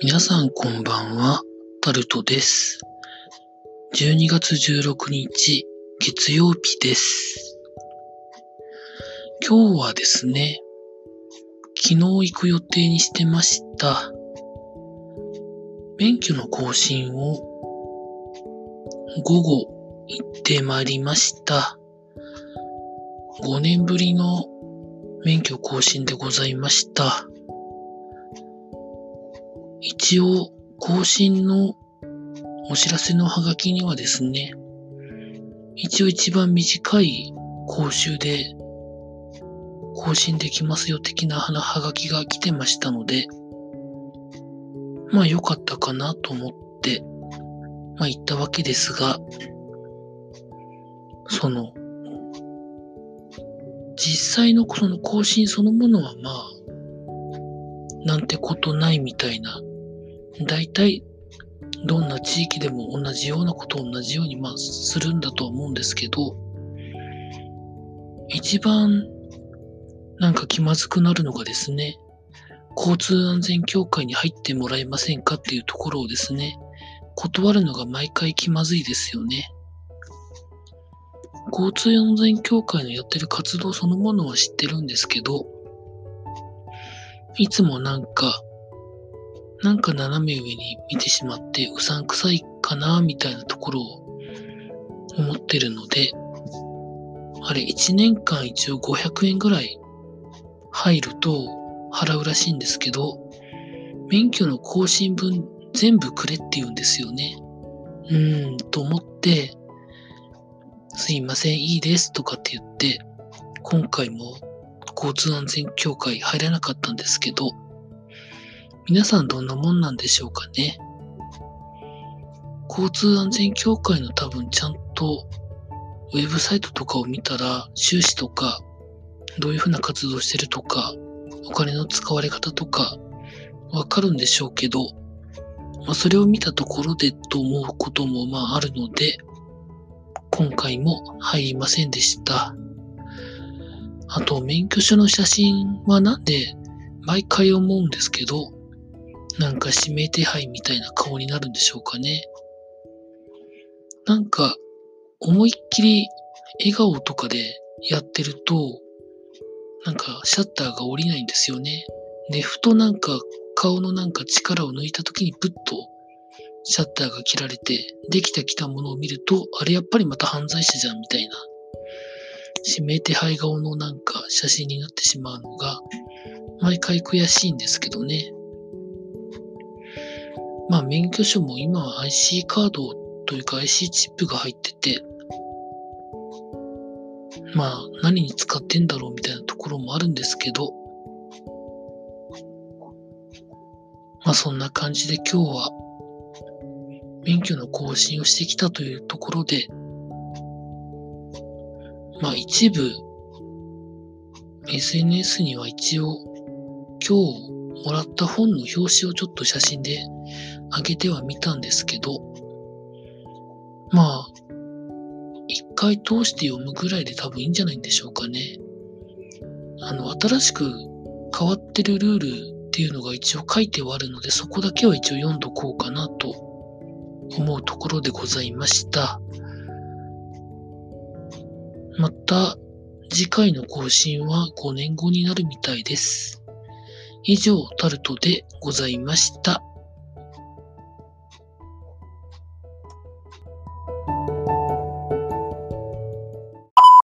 皆さんこんばんは、タルトです。12月16日、月曜日です。今日はですね、昨日行く予定にしてました、免許の更新を午後行ってまいりました。5年ぶりの免許更新でございました。一応、更新のお知らせのハガキにはですね、一応一番短い講習で更新できますよ的なハガキが来てましたので、まあ良かったかなと思って、まあ言ったわけですが、その、実際のその更新そのものはまあ、なんてことないみたいな、大体どんな地域でも同じようなことを同じようにまあするんだとは思うんですけど、一番なんか気まずくなるのがですね、交通安全協会に入ってもらえませんかっていうところをですね、断るのが毎回気まずいですよね。交通安全協会のやってる活動そのものは知ってるんですけど、いつもなんか、なんか斜め上に見てしまってうさんくさいかなみたいなところを思ってるので、あれ1年間一応500円ぐらい入ると払うらしいんですけど、免許の更新分全部くれって言うんですよね。うーん、と思って、すいません、いいですとかって言って、今回も交通安全協会入らなかったんですけど、皆さんどんなもんなんでしょうかね？交通安全協会の多分ちゃんとウェブサイトとかを見たら収支とかどういうふうな活動してるとかお金の使われ方とかわかるんでしょうけど、まあ、それを見たところでと思うこともまああるので今回も入りませんでした。あと免許証の写真はなんで毎回思うんですけどなんか指名手配みたいな顔になるんでしょうかね。なんか、思いっきり笑顔とかでやってると、なんかシャッターが降りないんですよね。で、ふとなんか顔のなんか力を抜いた時にプッとシャッターが切られて、できた来たものを見ると、あれやっぱりまた犯罪者じゃんみたいな、指名手配顔のなんか写真になってしまうのが、毎回悔しいんですけどね。まあ免許証も今は IC カードというか IC チップが入ってて、まあ何に使ってんだろうみたいなところもあるんですけど、まあそんな感じで今日は免許の更新をしてきたというところで、まあ一部 SNS には一応今日もらった本の表紙をちょっと写真で上げてはみたんですけど、まあ、一回通して読むぐらいで多分いいんじゃないんでしょうかね。あの、新しく変わってるルールっていうのが一応書いてはあるので、そこだけは一応読んどこうかなと思うところでございました。また、次回の更新は5年後になるみたいです。以上、タルトでございました。